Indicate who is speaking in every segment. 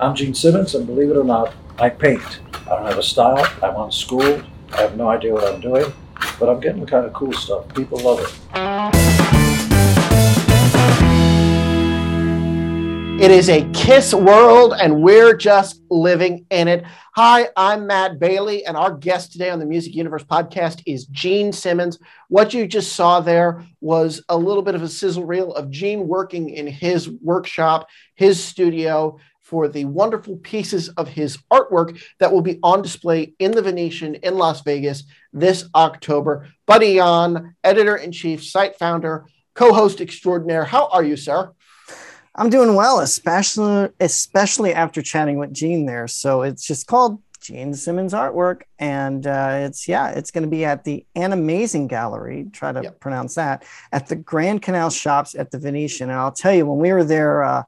Speaker 1: I'm Gene Simmons, and believe it or not, I paint. I don't have a style. I'm unschooled. I have no idea what I'm doing, but I'm getting kind of cool stuff. People love it.
Speaker 2: It is a Kiss world, and we're just living in it. Hi, I'm Matt Bailey, and our guest today on the Music Universe podcast is Gene Simmons. What you just saw there was a little bit of a sizzle reel of Gene working in his workshop, his studio, for the wonderful pieces of his artwork that will be on display in the Venetian in Las Vegas this October. Buddy Iahn, editor in chief, site founder, co host extraordinaire. How are you, sir?
Speaker 3: I'm doing well, especially especially after chatting with Gene there. So it's just called Gene Simmons Artwork, and uh, it's yeah, it's going to be at the Animazing Gallery. Try to yep. pronounce that at the Grand Canal Shoppes at the Venetian. And I'll tell you, when we were there uh,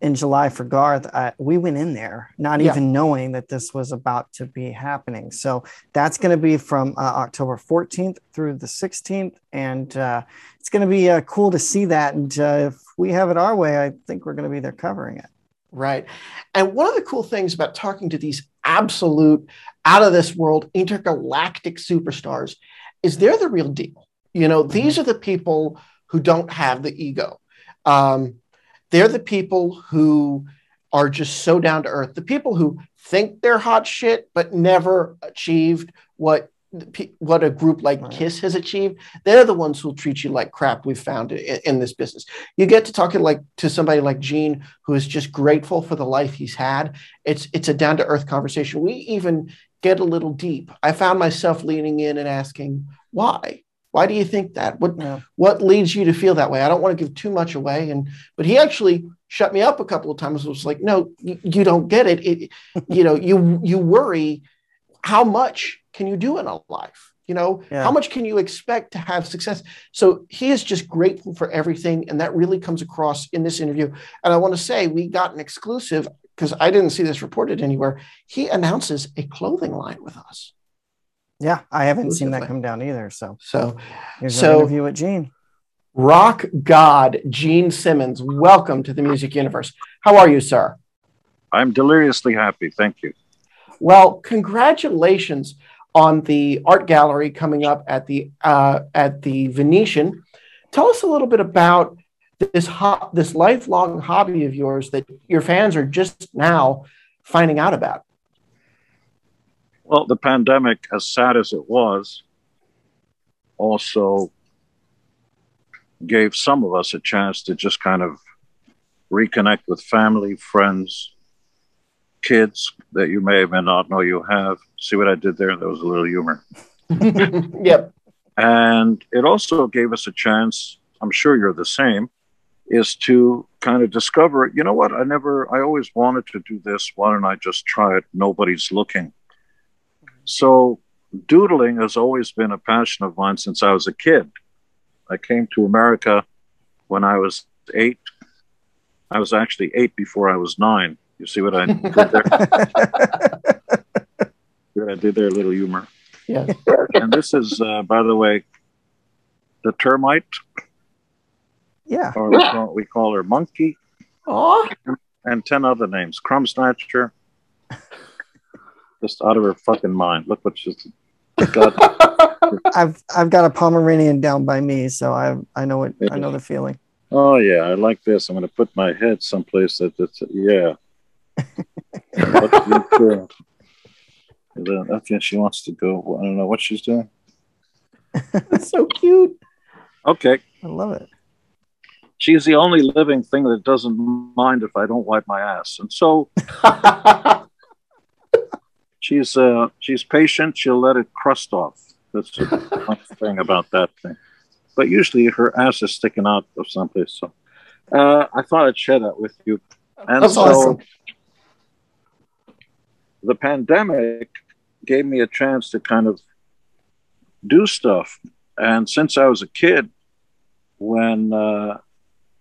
Speaker 3: in July for Garth, uh, we went in there not yeah. even knowing that this was about to be happening. So that's going to be from uh, October 14th through the 16th, and uh, it's going to be uh, cool to see that. And uh, if we have it our way, I think we're going to be there covering it.
Speaker 2: Right. And one of the cool things about talking to these absolute out of this world intergalactic superstars is they're the real deal. You know, mm-hmm. these are the people who don't have the ego. Um, they're the people who are just so down to earth. The people who think they're hot shit, but never achieved what what a group like right. Kiss has achieved. They're the ones who'll treat you like crap. We've found in, in this business. You get to talking like to somebody like Gene, who is just grateful for the life he's had. It's it's a down to earth conversation. We even get a little deep. I found myself leaning in and asking why. Why do you think that? What yeah. what leads you to feel that way? I don't want to give too much away. And but he actually shut me up a couple of times. It was like, no, you, you don't get it. it you know, you you worry how much can you do in a life? You know, yeah. how much can you expect to have success? So he is just grateful for everything. And that really comes across in this interview. And I want to say we got an exclusive because I didn't see this reported anywhere. He announces a clothing line with us.
Speaker 3: Yeah, I haven't seen that come down either. So,
Speaker 2: so,
Speaker 3: here's so, interview with Gene.
Speaker 2: Rock God, Gene Simmons. Welcome to the Music Universe. How are you, sir?
Speaker 4: I'm deliriously happy. Thank you.
Speaker 2: Well, congratulations on the art gallery coming up at the uh, at the Venetian. Tell us a little bit about this ho- this lifelong hobby of yours that your fans are just now finding out about.
Speaker 4: Well, the pandemic, as sad as it was, also gave some of us a chance to just kind of reconnect with family, friends, kids that you may or may not know you have. See what I did there? There was a little humor.
Speaker 2: yep.
Speaker 4: And it also gave us a chance, I'm sure you're the same, is to kind of discover, you know what, I never, I always wanted to do this. Why don't I just try it? Nobody's looking. So, doodling has always been a passion of mine since I was a kid. I came to America when I was eight. I was actually eight before I was nine. You see what I did there? what I did there, a little humor.
Speaker 2: Yeah.
Speaker 4: and this is, uh, by the way, the termite.
Speaker 3: Yeah.
Speaker 4: Or we call, we call her monkey.
Speaker 2: Oh.
Speaker 4: And 10 other names. Crumb Snatcher just out of her fucking mind. Look what she's got.
Speaker 3: I've I've got a Pomeranian down by me, so I I know it. I know the feeling.
Speaker 4: Oh yeah, I like this. I'm going to put my head someplace that that's yeah. I think she wants to go. I don't know what she's doing.
Speaker 2: That's so cute.
Speaker 4: Okay.
Speaker 3: I love it.
Speaker 4: She's the only living thing that doesn't mind if I don't wipe my ass. And so she's uh, she's patient. She'll let it crust off. That's the thing about that thing. But usually her ass is sticking out of someplace. So uh, I thought I'd share that with you. And That's so awesome. the pandemic gave me a chance to kind of do stuff. And since I was a kid, when uh,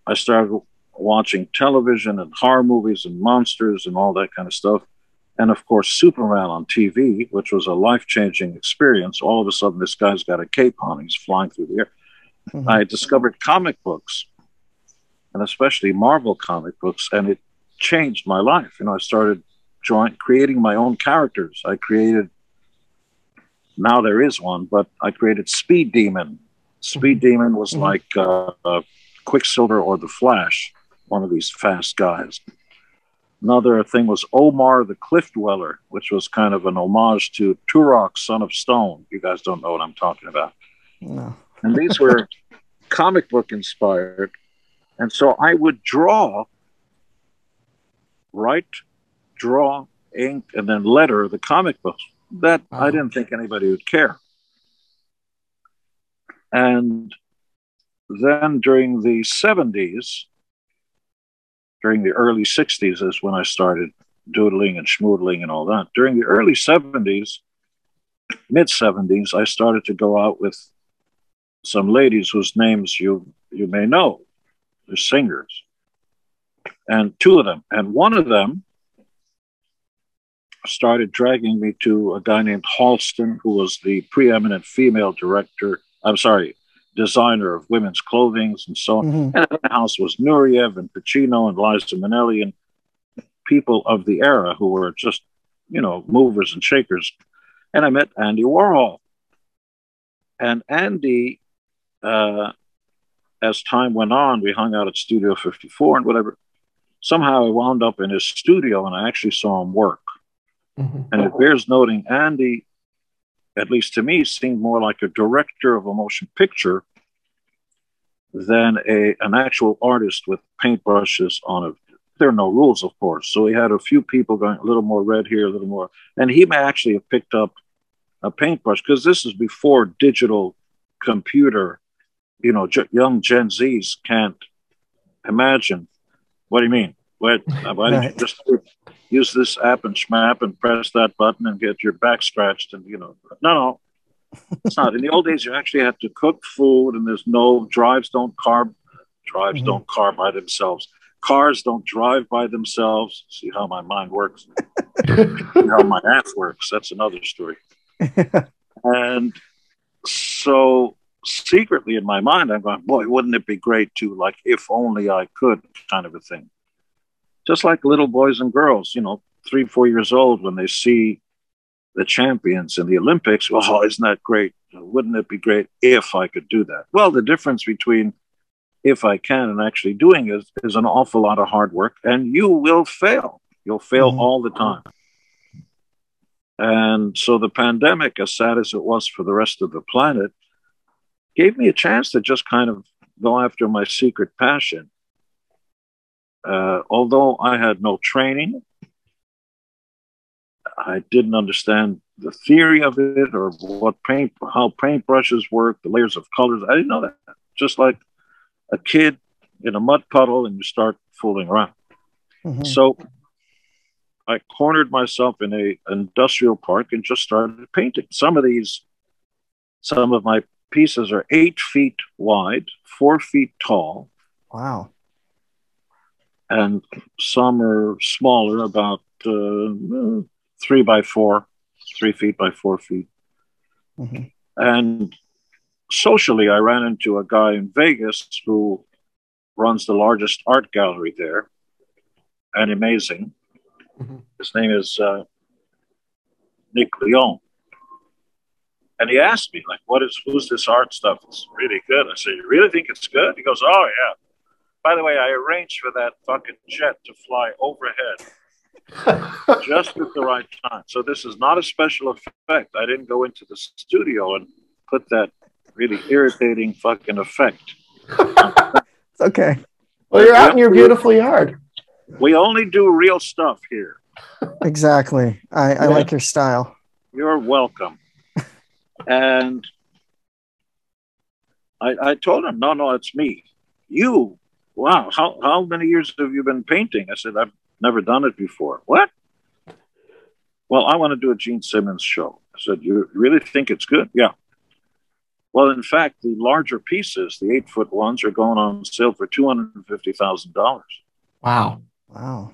Speaker 4: I started watching television and horror movies and monsters and all that kind of stuff, and of course Superman on TV, which was a life changing experience. All of a sudden, this guy's got a cape on, he's flying through the air. Mm-hmm. I discovered comic books, and especially Marvel comic books, and it changed my life. You know, I started drawing, creating my own characters. I created. Now there is one, but I created Speed Demon. Speed Demon was
Speaker 2: Mhm.
Speaker 4: like uh, uh, Quicksilver or the Flash, one of these fast guys. Another thing was Omar the Cliff Dweller, which was kind of an homage to Turok, son of Stone. You guys don't know what I'm talking about.
Speaker 3: No.
Speaker 4: And these were comic book inspired. And so I would draw, write, draw, ink, and then letter the comic books. That I didn't think anybody would care. And then during the 70s, during the early 60s is when I started doodling and schmoodling and all that. During the early 70s, mid 70s, I started to go out with some ladies whose names you you may know. They're singers. And two of them. And one of them started dragging me to a guy named Halston, who was the preeminent female director, I'm sorry, designer of women's clothing and so on.
Speaker 3: Mhm.
Speaker 4: And in the house was Nureyev and Pacino and Liza Minnelli and people of the era who were just, you know, movers and shakers. And I met Andy Warhol. And Andy, uh, as time went on, we hung out at Studio 54 and whatever. Somehow I wound up in his studio and I actually saw him work.
Speaker 2: Mhm.
Speaker 4: And it bears noting, Andy, at least to me, seemed more like a director of a motion picture than a an actual artist with paintbrushes on it. There are no rules, of course. So he had a few people going a little more red here, a little more, and he may actually have picked up a paintbrush because this is before digital computer. You know, j- young Gen Zs can't imagine. What do you mean? What? Why don't you
Speaker 3: Right.
Speaker 4: just use this app and schmap and press that button and get your back scratched and you know no no. It's not. In the old days you actually had to cook food and there's no drives don't carb drives
Speaker 3: Mhm.
Speaker 4: don't car by themselves. Cars don't drive by themselves. See how my mind works. See how my ass works. That's another story. And so secretly in my mind i'm going boy wouldn't it be great to like if only i could kind of a thing just like little boys and girls, you know, three, four years old, when they see the champions in the Olympics, oh, isn't that great? Wouldn't it be great if I could do that? Well, the difference between if I can and actually doing it is an awful lot of hard work, and you will fail. You'll fail
Speaker 3: Mhm.
Speaker 4: all the time. And so the pandemic, as sad as it was for the rest of the planet, gave me a chance to just kind of go after my secret passion uh, although I had no training, I didn't understand the theory of it or what paint, how paintbrushes work, the layers of colors. I didn't know that. Just like a kid in a mud puddle, and you start fooling around.
Speaker 3: Mhm.
Speaker 4: So I cornered myself in a industrial park and just started painting. Some of these, some of my pieces are eight feet wide, four feet tall,
Speaker 3: Wow.
Speaker 4: And some are smaller, about uh, three by four, three feet by four feet.
Speaker 3: Mhm.
Speaker 4: And socially, I ran into a guy in Vegas who runs the largest art gallery there, Animazing.
Speaker 2: Mhm.
Speaker 4: His name is uh, Nick Leon. And he asked me, like, what is, who's this art stuff? It's really good. I said, you really think it's good? He goes, oh, yeah. By the way, I arranged for that fucking jet to fly overhead just at the right time. So this is not a special effect. I didn't go into the studio and put that really irritating fucking effect.
Speaker 3: It's okay.
Speaker 2: well, you're out in your beautiful yard.
Speaker 4: We only do real stuff here.
Speaker 3: Exactly. I, I
Speaker 2: Yeah.
Speaker 3: like your style.
Speaker 4: You're welcome. and I, I told him, no, no, it's me. You, wow, how, how many years have you been painting? I said, I've never done it before. What? Well, I want to do a Gene Simmons show. I said, You really think it's good? Yeah. Well, in fact, the larger pieces, the eight foot ones, are going on sale for $250,000.
Speaker 2: Wow.
Speaker 3: Wow.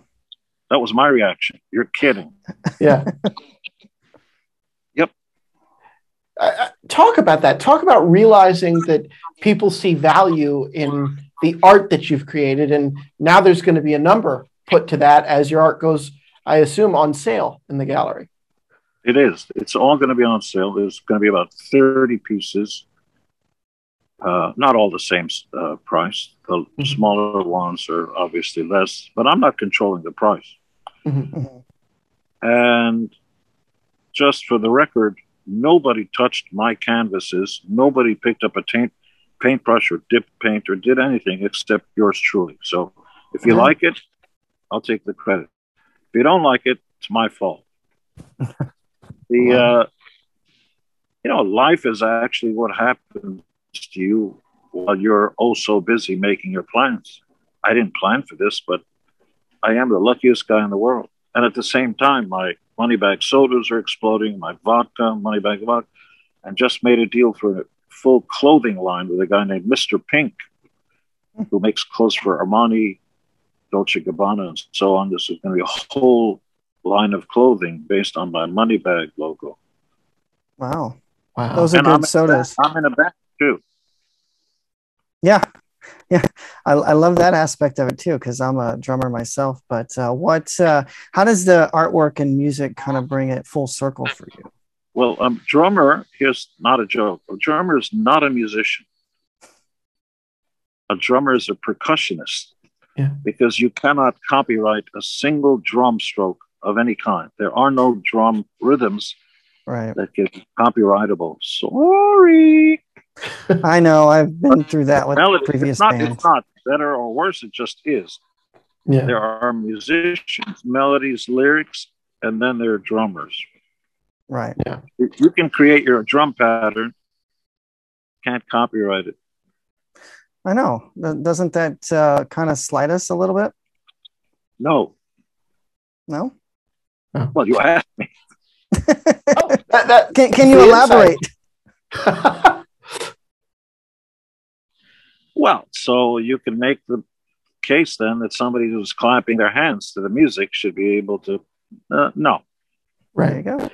Speaker 4: That was my reaction. You're kidding.
Speaker 2: Yeah.
Speaker 4: Yep.
Speaker 2: Uh, uh, talk about that. Talk about realizing that people see value in the art that you've created, and now there's going to be a number put to that as your art goes, I assume, on sale in the gallery.
Speaker 4: It is. It's all going to be on sale. There's going to be about 30 pieces. Uh, not all the same uh, price. The mm-hmm. smaller ones are obviously less, but I'm not controlling the price. Mm-hmm. And just for the record, nobody touched my canvases. Nobody picked up a paint paintbrush or dipped paint or did anything except yours truly. So if you mm-hmm. like it, I'll take the credit. If you don't like it, it's my fault. the uh, you know, life is actually what happens to you while you're oh so busy making your plans. I didn't plan for this, but I am the luckiest guy in the world. And at the same time, my money bag sodas are exploding, my vodka, money bag vodka, and just made a deal for a full clothing line with a guy named Mr. Pink, who makes clothes for Armani, Dolce Gabbana, and so on. This is going to be a whole line of clothing based on my money bag logo.
Speaker 3: Wow. Wow. Those are and good
Speaker 4: I'm
Speaker 3: sodas.
Speaker 4: I'm in a bag too.
Speaker 3: Yeah. Yeah. I, I love that aspect of it too, because I'm a drummer myself. But uh, what, uh, how does the artwork and music kind of bring it full circle for you?
Speaker 4: Well, a um, drummer, here's not a joke. A drummer is not a musician. A drummer is a percussionist.
Speaker 2: Yeah.
Speaker 4: Because you cannot copyright a single drum stroke of any kind. There are no drum rhythms
Speaker 3: right.
Speaker 4: that get copyrightable. Sorry.
Speaker 3: I know. I've been through that with Melody, previous
Speaker 4: it's not,
Speaker 3: bands.
Speaker 4: It's not better or worse. It just is.
Speaker 2: Yeah.
Speaker 4: There are musicians, melodies, lyrics, and then there are drummers.
Speaker 3: Right.
Speaker 2: Yeah.
Speaker 4: You can create your drum pattern, can't copyright it.
Speaker 3: I know. Doesn't that uh, kind of slide us a little bit?
Speaker 4: No.
Speaker 3: No.
Speaker 4: Well, you asked me.
Speaker 2: oh, that, that,
Speaker 3: can can you elaborate?
Speaker 4: well, so you can make the case then that somebody who's clapping their hands to the music should be able to. Uh, no.
Speaker 2: Right.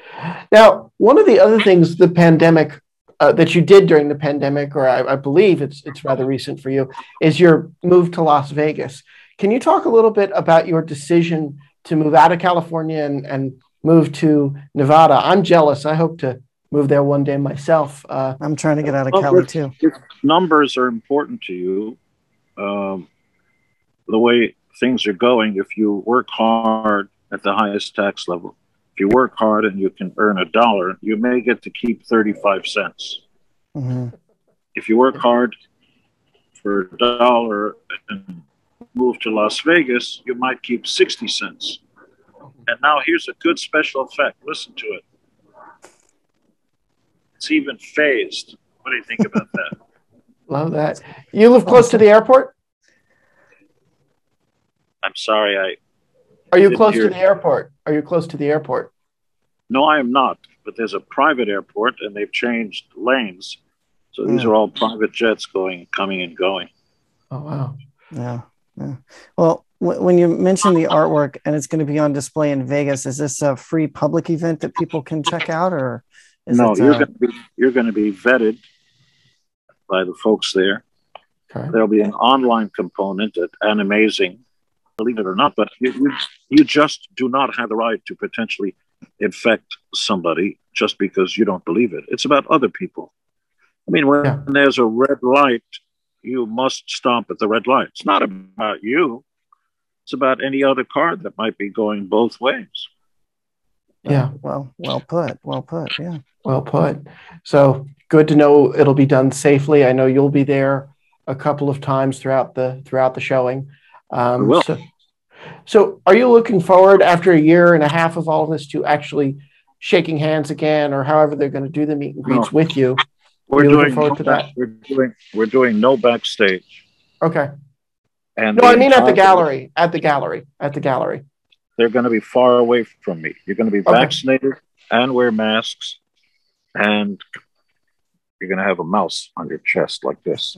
Speaker 2: Now, one of the other things the pandemic uh, that you did during the pandemic, or I, I, believe it's it's rather recent for you, is your move to Las Vegas. Can you talk a little bit about your decision to move out of California and, and move to Nevada? I'm jealous. I hope to move there one day myself. Uh,
Speaker 3: I'm trying to get out of Cali too.
Speaker 4: numbers are important to you. Um, the way things are going, if you work hard at the highest tax level, if you work hard and you can earn a dollar, you may get to keep 35 cents. Mm-hmm. If you work hard for a dollar and move to Las Vegas, you might keep 60 cents. And now here's a good special effect. Listen to it. It's even phased. What do you think about that?
Speaker 2: Love that. You live close to the airport?
Speaker 4: I'm sorry, I.
Speaker 2: Are you close to the airport? Are you close to the airport?
Speaker 4: No, I am not. But there's a private airport, and they've changed lanes, so these mm. are all private jets going, coming, and going.
Speaker 2: Oh wow!
Speaker 3: Yeah, yeah. Well, w- when you mention the artwork and it's going to be on display in Vegas, is this a free public event that people can check out, or
Speaker 4: no? It, you're uh... going to be you're going to be vetted by the folks there. Okay. There'll be an online component at Animazing, believe it or not, but you, you, you just do not have the right to potentially infect somebody just because you don't believe it. It's about other people. I mean, when yeah. there's a red light, you must stop at the red light. It's not about you. It's about any other car that might be going both ways.
Speaker 2: Yeah.
Speaker 3: Well, well put. Well put. Yeah.
Speaker 2: Well put. So good to know it'll be done safely. I know you'll be there a couple of times throughout the throughout the showing.
Speaker 4: Um, will.
Speaker 2: So, so are you looking forward after a year and a half of all of this to actually shaking hands again, or however they're going to do the meet and greets no. with you?
Speaker 4: We're doing forward to that. We're doing we're doing no backstage.
Speaker 2: Okay. And no, I mean at the gallery, at the gallery, at the gallery.
Speaker 4: They're going to be far away from me. You're going to be okay. vaccinated and wear masks, and you're going to have a mouse on your chest like this.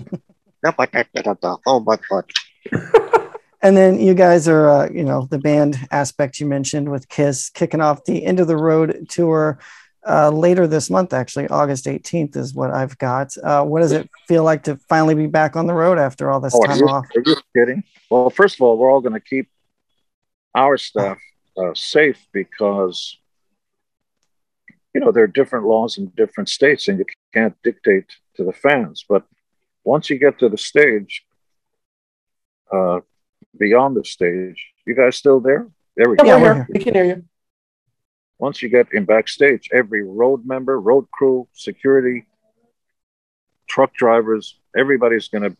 Speaker 4: oh my god!
Speaker 3: And then you guys are, uh, you know, the band aspect you mentioned with Kiss kicking off the End of the Road tour uh, later this month, actually, August 18th is what I've got. Uh, what does it feel like to finally be back on the road after all this oh, time
Speaker 4: are you,
Speaker 3: off?
Speaker 4: Are you kidding? Well, first of all, we're all going to keep our staff uh, safe because you know there are different laws in different states, and you can't dictate to the fans. But once you get to the stage, uh, beyond the stage, you guys still there? There we
Speaker 2: Yeah,
Speaker 4: go.
Speaker 2: we're
Speaker 3: we're
Speaker 2: here.
Speaker 3: here.
Speaker 2: We can hear you.
Speaker 4: Once you get in backstage, every road member, road crew, security, truck drivers, everybody's going to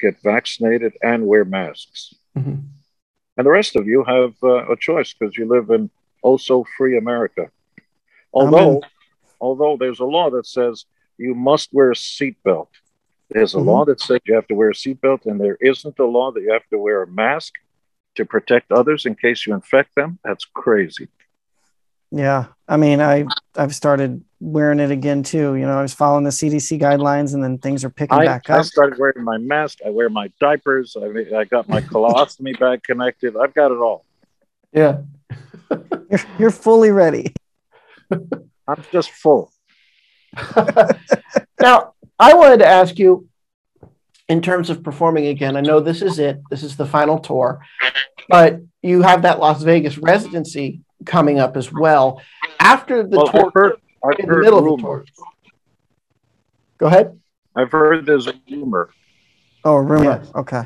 Speaker 4: get vaccinated and wear masks.
Speaker 2: Mhm.
Speaker 4: And the rest of you have uh, a choice because you live in also free America. Although, although there's a law that says you must wear a seatbelt. There's a
Speaker 2: Mhm.
Speaker 4: law that says you have to wear a seatbelt, and there isn't a law that you have to wear a mask to protect others in case you infect them. That's crazy.
Speaker 3: Yeah, I mean, I I've started wearing it again too. You know, I was following the CDC guidelines, and then things are picking
Speaker 4: I,
Speaker 3: back
Speaker 4: I
Speaker 3: up.
Speaker 4: I started wearing my mask. I wear my diapers. I, I got my colostomy bag connected. I've got it all.
Speaker 2: Yeah.
Speaker 3: You're, you're fully ready.
Speaker 4: I'm just full.
Speaker 2: now, I wanted to ask you in terms of performing again. I know this is it, this is the final tour, but you have that Las Vegas residency coming up as well. After the
Speaker 4: Well,
Speaker 2: tour,
Speaker 4: I've heard, I've
Speaker 2: in the
Speaker 4: heard
Speaker 2: middle of the tour. Go ahead.
Speaker 4: I've heard there's a rumor.
Speaker 3: Oh, a rumor.
Speaker 2: Yes.
Speaker 3: Okay.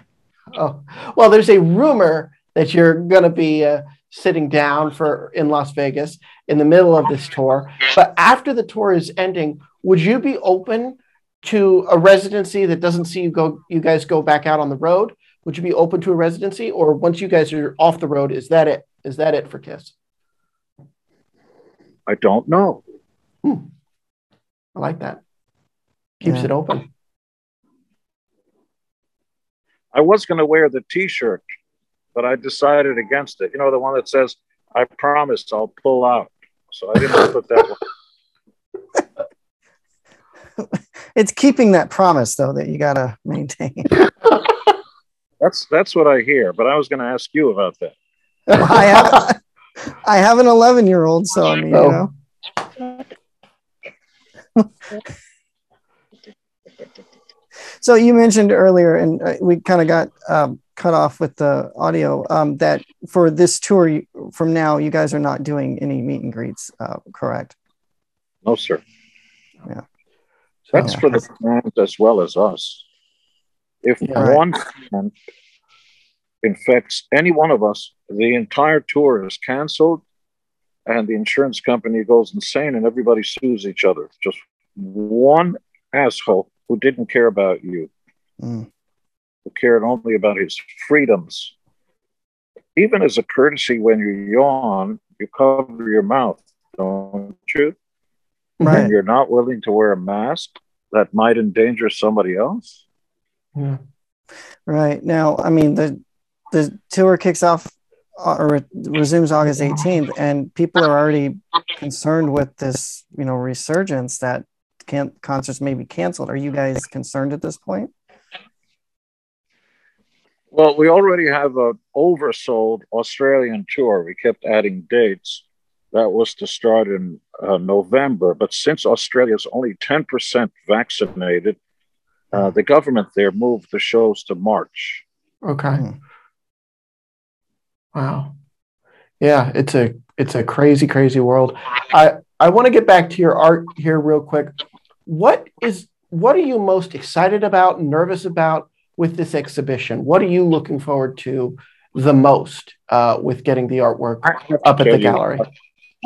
Speaker 2: Oh, well, there's a rumor that you're going to be uh, sitting down for in Las Vegas in the middle of this tour. But after the tour is ending, would you be open to a residency that doesn't see you go? You guys go back out on the road. Would you be open to a residency, or once you guys are off the road, is that it? Is that it for Kiss?
Speaker 4: I don't know. Hmm.
Speaker 2: I like that. Keeps
Speaker 3: Yeah.
Speaker 2: it open.
Speaker 4: I was going to wear the T-shirt, but I decided against it. You know, the one that says, "I promise I'll pull out." So I didn't put that one.
Speaker 3: It's keeping that promise though that you gotta maintain.
Speaker 4: That's that's what I hear. But I was going to ask you about that.
Speaker 3: I have, I have an 11 year old, so I mean, you
Speaker 2: Oh.
Speaker 3: know. so you mentioned earlier, and uh, we kind of got um, cut off with the audio um, that for this tour from now, you guys are not doing any meet and greets, uh, correct?
Speaker 4: No, sir.
Speaker 2: So,
Speaker 4: That's for the fans as well as us. If
Speaker 2: Yeah. Right.
Speaker 4: one fan infects any one of us, the entire tour is canceled, and the insurance company goes insane, and everybody sues each other. Just one asshole who didn't care about you,
Speaker 3: Mm.
Speaker 4: who cared only about his freedoms. Even as a courtesy, when you yawn, you cover your mouth, don't you?
Speaker 3: Right.
Speaker 4: and you're not willing to wear a mask that might endanger somebody else.
Speaker 2: Yeah.
Speaker 3: Right now, I mean the the tour kicks off uh, or resumes August 18th, and people are already concerned with this, you know, resurgence that can concerts may be canceled. Are you guys concerned at this point?
Speaker 4: Well, we already have an oversold Australian tour. We kept adding dates. That was to start in uh, November. But since Australia is only 10% vaccinated, uh, the government there moved the shows to March.
Speaker 2: Okay.
Speaker 3: Hmm.
Speaker 2: Wow. Yeah, it's a it's a crazy, crazy world. I I want to get back to your art here real quick. What is what are you most excited about, nervous about with this exhibition? What are you looking forward to the most uh, with getting the artwork
Speaker 4: I have to
Speaker 2: up at the gallery?
Speaker 4: I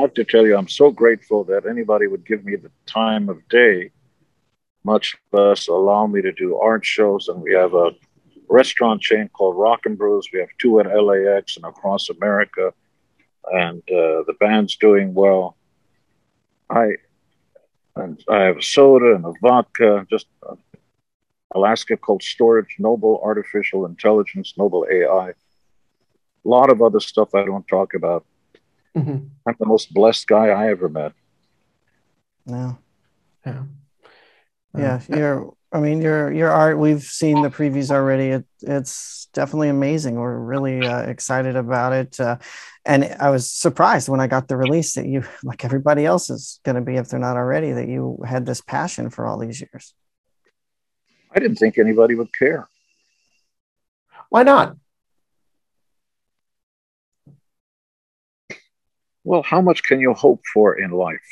Speaker 4: have to tell you, I'm so grateful that anybody would give me the time of day, much less allow me to do art shows. And we have a restaurant chain called Rock and Brews. We have two at LAX and across America, and uh, the band's doing well. I and I have a soda and a vodka, just uh, Alaska Cold Storage, Noble Artificial Intelligence, Noble AI. A lot of other stuff I don't talk about.
Speaker 2: Mhm.
Speaker 4: I'm the most blessed guy I ever met.
Speaker 3: No.
Speaker 2: Yeah.
Speaker 3: Yeah, your I mean your your art. We've seen the previews already. It, it's definitely amazing. We're really uh, excited about it, uh, and I was surprised when I got the release that you, like everybody else, is going to be if they're not already, that you had this passion for all these years.
Speaker 4: I didn't think anybody would care.
Speaker 2: Why not?
Speaker 4: Well, how much can you hope for in life?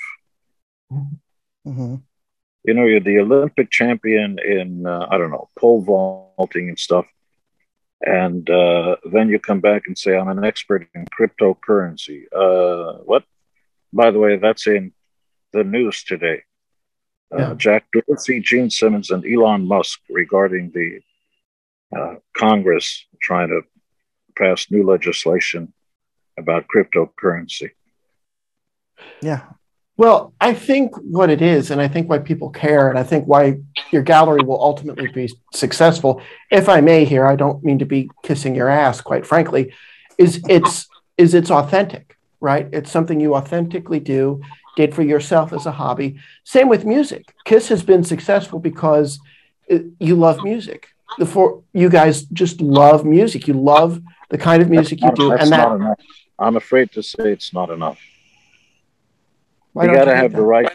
Speaker 3: hmm
Speaker 4: You know, you're the Olympic champion in, uh, I don't know, pole vaulting and stuff. And uh, then you come back and say, I'm an expert in cryptocurrency. Uh, what? By the way, that's in the news today. Uh,
Speaker 2: Yeah.
Speaker 4: Jack Dorsey, Gene Simmons, and Elon Musk regarding the uh, Congress trying to pass new legislation about cryptocurrency.
Speaker 3: Yeah.
Speaker 2: Well, I think what it is, and I think why people care, and I think why your gallery will ultimately be successful, if I may here, I don't mean to be kissing your ass, quite frankly, is it's is it's authentic, right? It's something you authentically do, did for yourself as a hobby. Same with music. Kiss has been successful because it, you love music. The four you guys just love music. You love the kind of music you
Speaker 4: That's
Speaker 2: do,
Speaker 4: not-
Speaker 2: and
Speaker 4: that's
Speaker 2: that
Speaker 4: not enough. I'm afraid to say it's not enough.
Speaker 2: Why
Speaker 4: you got to have the right.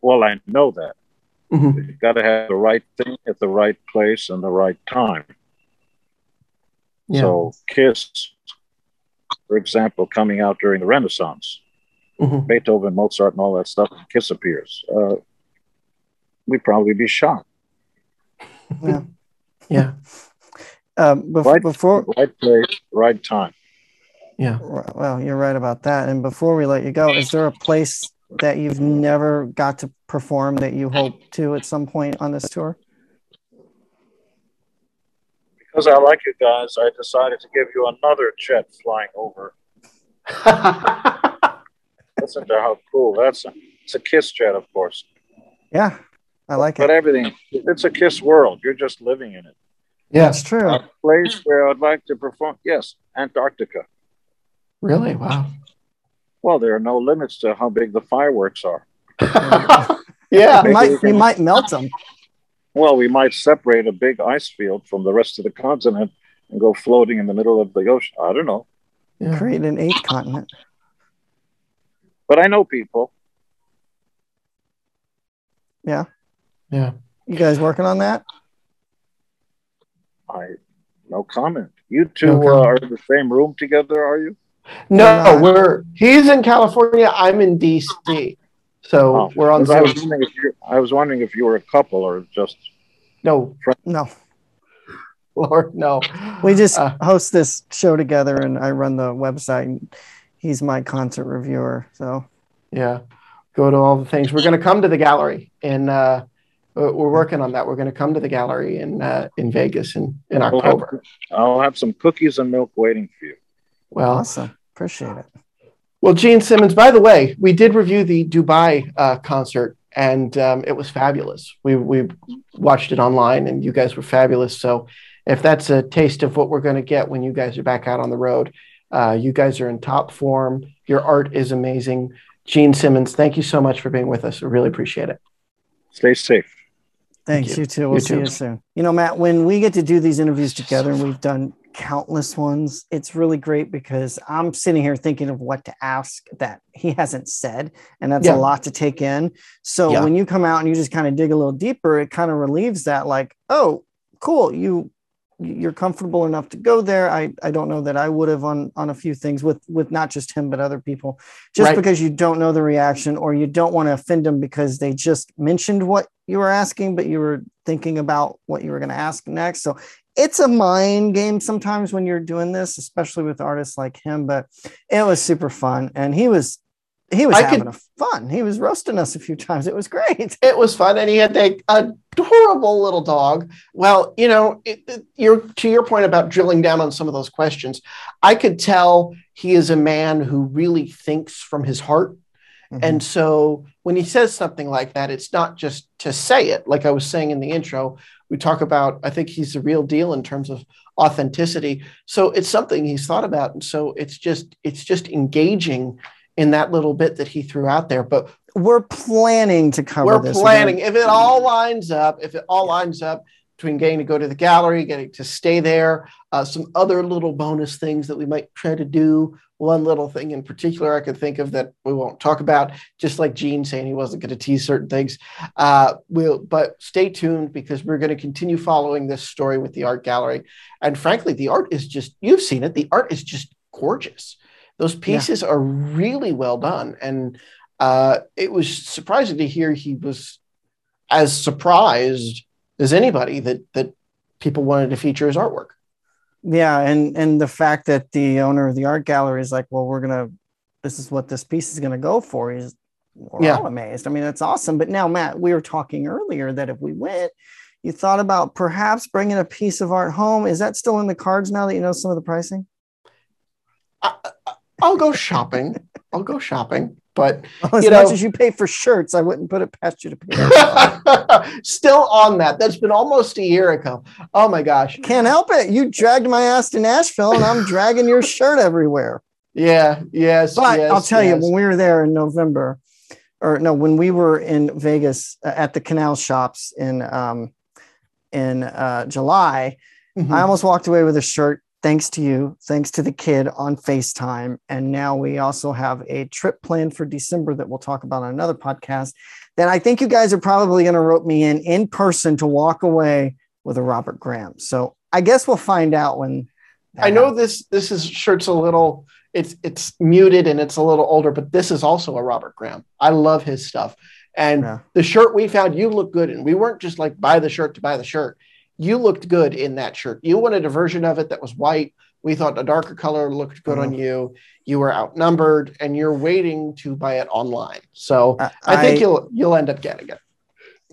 Speaker 4: Well, I know that.
Speaker 2: Mhm.
Speaker 4: You got to have the right thing at the right place and the right time.
Speaker 2: Yeah.
Speaker 4: So, Kiss, for example, coming out during the Renaissance,
Speaker 2: Mhm.
Speaker 4: Beethoven, Mozart, and all that stuff, Kiss appears. Uh, we'd probably be shocked.
Speaker 2: Yeah.
Speaker 3: Um, bef-
Speaker 4: Right.
Speaker 3: Before,
Speaker 4: Right place, right time.
Speaker 2: Yeah.
Speaker 3: well, you're right about that. And before we let you go, is there a place that you've never got to perform that you hope to at some point on this tour?
Speaker 4: Because I like you guys, I decided to give you another jet flying over. Listen to how cool that's. It's a Kiss jet, of course.
Speaker 3: Yeah, I like
Speaker 4: But
Speaker 3: it.
Speaker 4: But everything, it's a Kiss world. You're just living in it.
Speaker 3: That's
Speaker 2: yes.
Speaker 3: true.
Speaker 4: A place where I'd like to perform, yes, Antarctica.
Speaker 2: Really? Wow.
Speaker 4: Well, there are no limits to how big the fireworks are.
Speaker 2: Yeah.
Speaker 3: You might,
Speaker 4: we
Speaker 3: might melt them.
Speaker 4: Well, we might separate a big ice field from the rest of the continent and go floating in the middle of the ocean. I don't know.
Speaker 2: yeah.
Speaker 3: Create an eighth continent.
Speaker 4: But I know people.
Speaker 2: Yeah. Yeah.
Speaker 3: You guys working on that?
Speaker 4: I no comment. You two
Speaker 2: No
Speaker 4: uh,
Speaker 2: comment.
Speaker 4: are in the same room together, are you?
Speaker 2: No,
Speaker 3: We're not.
Speaker 2: we're he's in California. I'm in DC. So
Speaker 4: Oh,
Speaker 2: we're on.
Speaker 4: I was,
Speaker 2: Zoom.
Speaker 4: wondering if you I was wondering if you were a couple or just.
Speaker 2: No,
Speaker 3: No.
Speaker 2: Lord, no.
Speaker 3: We just
Speaker 2: Uh,
Speaker 3: host this show together and I run the website. And he's my concert reviewer. So
Speaker 2: yeah. Go to all the things. We're going to come to the gallery, and uh, we're we're working on that. We're going to come to the gallery in uh, in Vegas in in
Speaker 4: I'll have,
Speaker 2: October.
Speaker 4: I'll have some cookies and milk waiting for you.
Speaker 2: Well,
Speaker 3: awesome. Appreciate it.
Speaker 2: Well, Gene Simmons, by the way, we did review the Dubai uh, concert and um, it was fabulous. We, we watched it online and you guys were fabulous. So, if that's a taste of what we're going to get when you guys are back out on the road, uh, you guys are in top form. Your art is amazing. Gene Simmons, thank you so much for being with us. I really appreciate it.
Speaker 4: Stay safe.
Speaker 3: Thanks.
Speaker 2: you.
Speaker 3: You, too. We'll
Speaker 2: You
Speaker 3: see
Speaker 2: too.
Speaker 3: you soon. You know, Matt, when we get to do these interviews together, and we've done countless ones, it's really great because I'm sitting here thinking of what to ask that he hasn't said. And that's
Speaker 2: Yeah.
Speaker 3: a lot to take in. So
Speaker 2: Yeah.
Speaker 3: when you come out and you just kind of dig a little deeper, it kind of relieves that, like, oh, cool. You you're comfortable enough to go there. I, I don't know that I would have on on a few things with with not just him but other people. Just
Speaker 2: Right.
Speaker 3: because you don't know the reaction or you don't want to offend them because they just mentioned what you were asking, but you were thinking about what you were going to ask next. So it's a mind game sometimes when you're doing this, especially with artists like him. But it was super fun, and he was he was
Speaker 2: I could-
Speaker 3: having a fun. He was roasting us a few times. It was great.
Speaker 2: It was fun, and he had that adorable little dog. Well, you know, it, it- you're to your point about drilling down on some of those questions. I could tell he is a man who really thinks from his heart, Mm-hmm. and so when he says something like that, it's not just to say it. Like I was saying in the intro, we talk about. I think he's the real deal in terms of authenticity. So it's something he's thought about, and so it's just it's just engaging in that little bit that he threw out there. But
Speaker 3: we're planning to cover
Speaker 2: we're
Speaker 3: this.
Speaker 2: planning if it all lines up if it all lines up between getting to go to the gallery getting to stay there uh, some other little bonus things that we might try to do. One little thing in particular i could think of that we won't talk about just like gene saying he wasn't going to tease certain things. Uh, we'll but stay tuned because we're going to continue following this story with the art gallery. And frankly the art is just you've seen it the art is just gorgeous. Those pieces yeah. are really well done, and uh, it was surprising to hear he was as surprised as anybody that that people wanted to feature his artwork.
Speaker 3: Yeah, and and the fact that the owner of the art gallery is like, well, we're gonna, this is what this piece is gonna go for. He's we're yeah. all amazed. I mean, that's awesome. But now, Matt, we were talking earlier that if we went, you thought about perhaps bringing a piece of art home. Is that still in the cards now that you know some of the pricing?
Speaker 2: I, will go shopping. I'll go shopping. But
Speaker 3: well, as much as you pay for shirts, I wouldn't put it past you to pay.
Speaker 2: Still on that. That's been almost a year ago. Oh my gosh.
Speaker 3: Can't help it. You dragged my ass to Nashville and I'm dragging your shirt everywhere.
Speaker 2: Yeah, yes.
Speaker 3: But
Speaker 2: yes,
Speaker 3: I'll tell
Speaker 2: yes.
Speaker 3: you, when we were there in November, or no, when we were in Vegas uh, at the canal shops in um, in uh, July, mm-hmm. I almost walked away with a shirt thanks to you, thanks to the kid on FaceTime. And now we also have a trip planned for December that we'll talk about on another podcast. That I think you guys are probably going to rope me in in person to walk away with a Robert Graham. So I guess we'll find out when.
Speaker 2: I know happens. this this is shirt's a little it's it's muted and it's a little older, but this is also a Robert Graham. I love his stuff. And yeah. the shirt we found, you look good in. We weren't just like buy the shirt to buy the shirt you looked good in that shirt. You wanted a version of it that was white. We thought a darker color looked good mm-hmm. on you. You were outnumbered, and you're waiting to buy it online. So uh, I think I, you'll you'll end up getting it.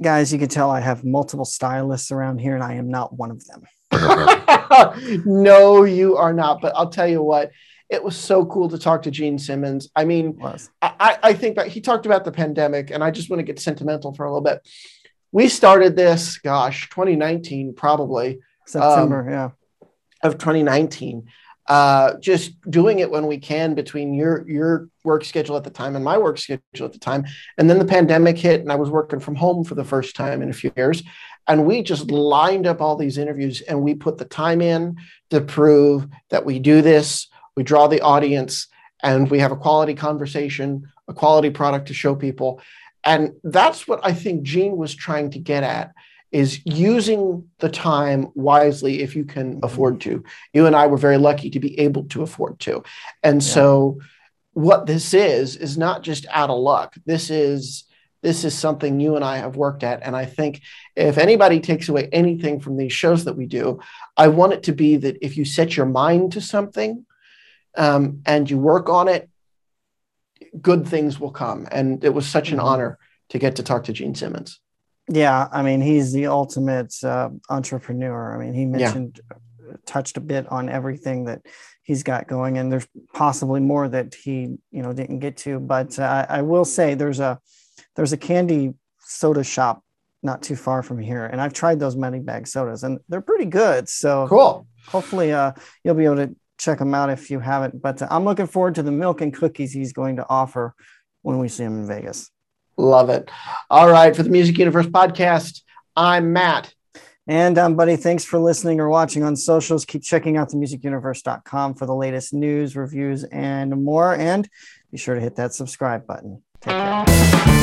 Speaker 3: Guys, you can tell I have multiple stylists around here, and I am not one of them.
Speaker 2: no, you are not. But I'll tell you what, it was so cool to talk to Gene Simmons. I mean, I, I think that he talked about the pandemic, and I just want to get sentimental for a little bit we started this, gosh, 2019 probably
Speaker 3: September, um, yeah,
Speaker 2: of 2019. Uh, just doing it when we can between your your work schedule at the time and my work schedule at the time, and then the pandemic hit, and I was working from home for the first time in a few years, and we just lined up all these interviews, and we put the time in to prove that we do this. We draw the audience, and we have a quality conversation, a quality product to show people and that's what I think Gene was trying to get at is using the time wisely if you can afford to. You and I were very lucky to be able to afford to. And yeah. so what this is is not just out of luck. This is this is something you and I have worked at and I think if anybody takes away anything from these shows that we do, I want it to be that if you set your mind to something um, and you work on it good things will come. And it was such an mm-hmm. honor to get to talk to Gene Simmons.
Speaker 3: Yeah, I mean, he's the ultimate uh, entrepreneur. I mean, he mentioned, yeah. touched a bit on everything that he's got going, and there's possibly more that he, you know, didn't get to. But uh, I will say, there's a there's a candy soda shop not too far from here, and I've tried those money bag sodas, and they're pretty good. So
Speaker 2: cool.
Speaker 3: Hopefully, uh, you'll be able to check them out if you haven't. But I'm looking forward to the milk and cookies he's going to offer when we see him in Vegas.
Speaker 2: Love it. All right. For the Music Universe podcast, I'm Matt.
Speaker 3: And um, buddy, thanks for listening or watching on socials. Keep checking out themusicuniverse.com for the latest news, reviews, and more. And be sure to hit that subscribe button. Take care.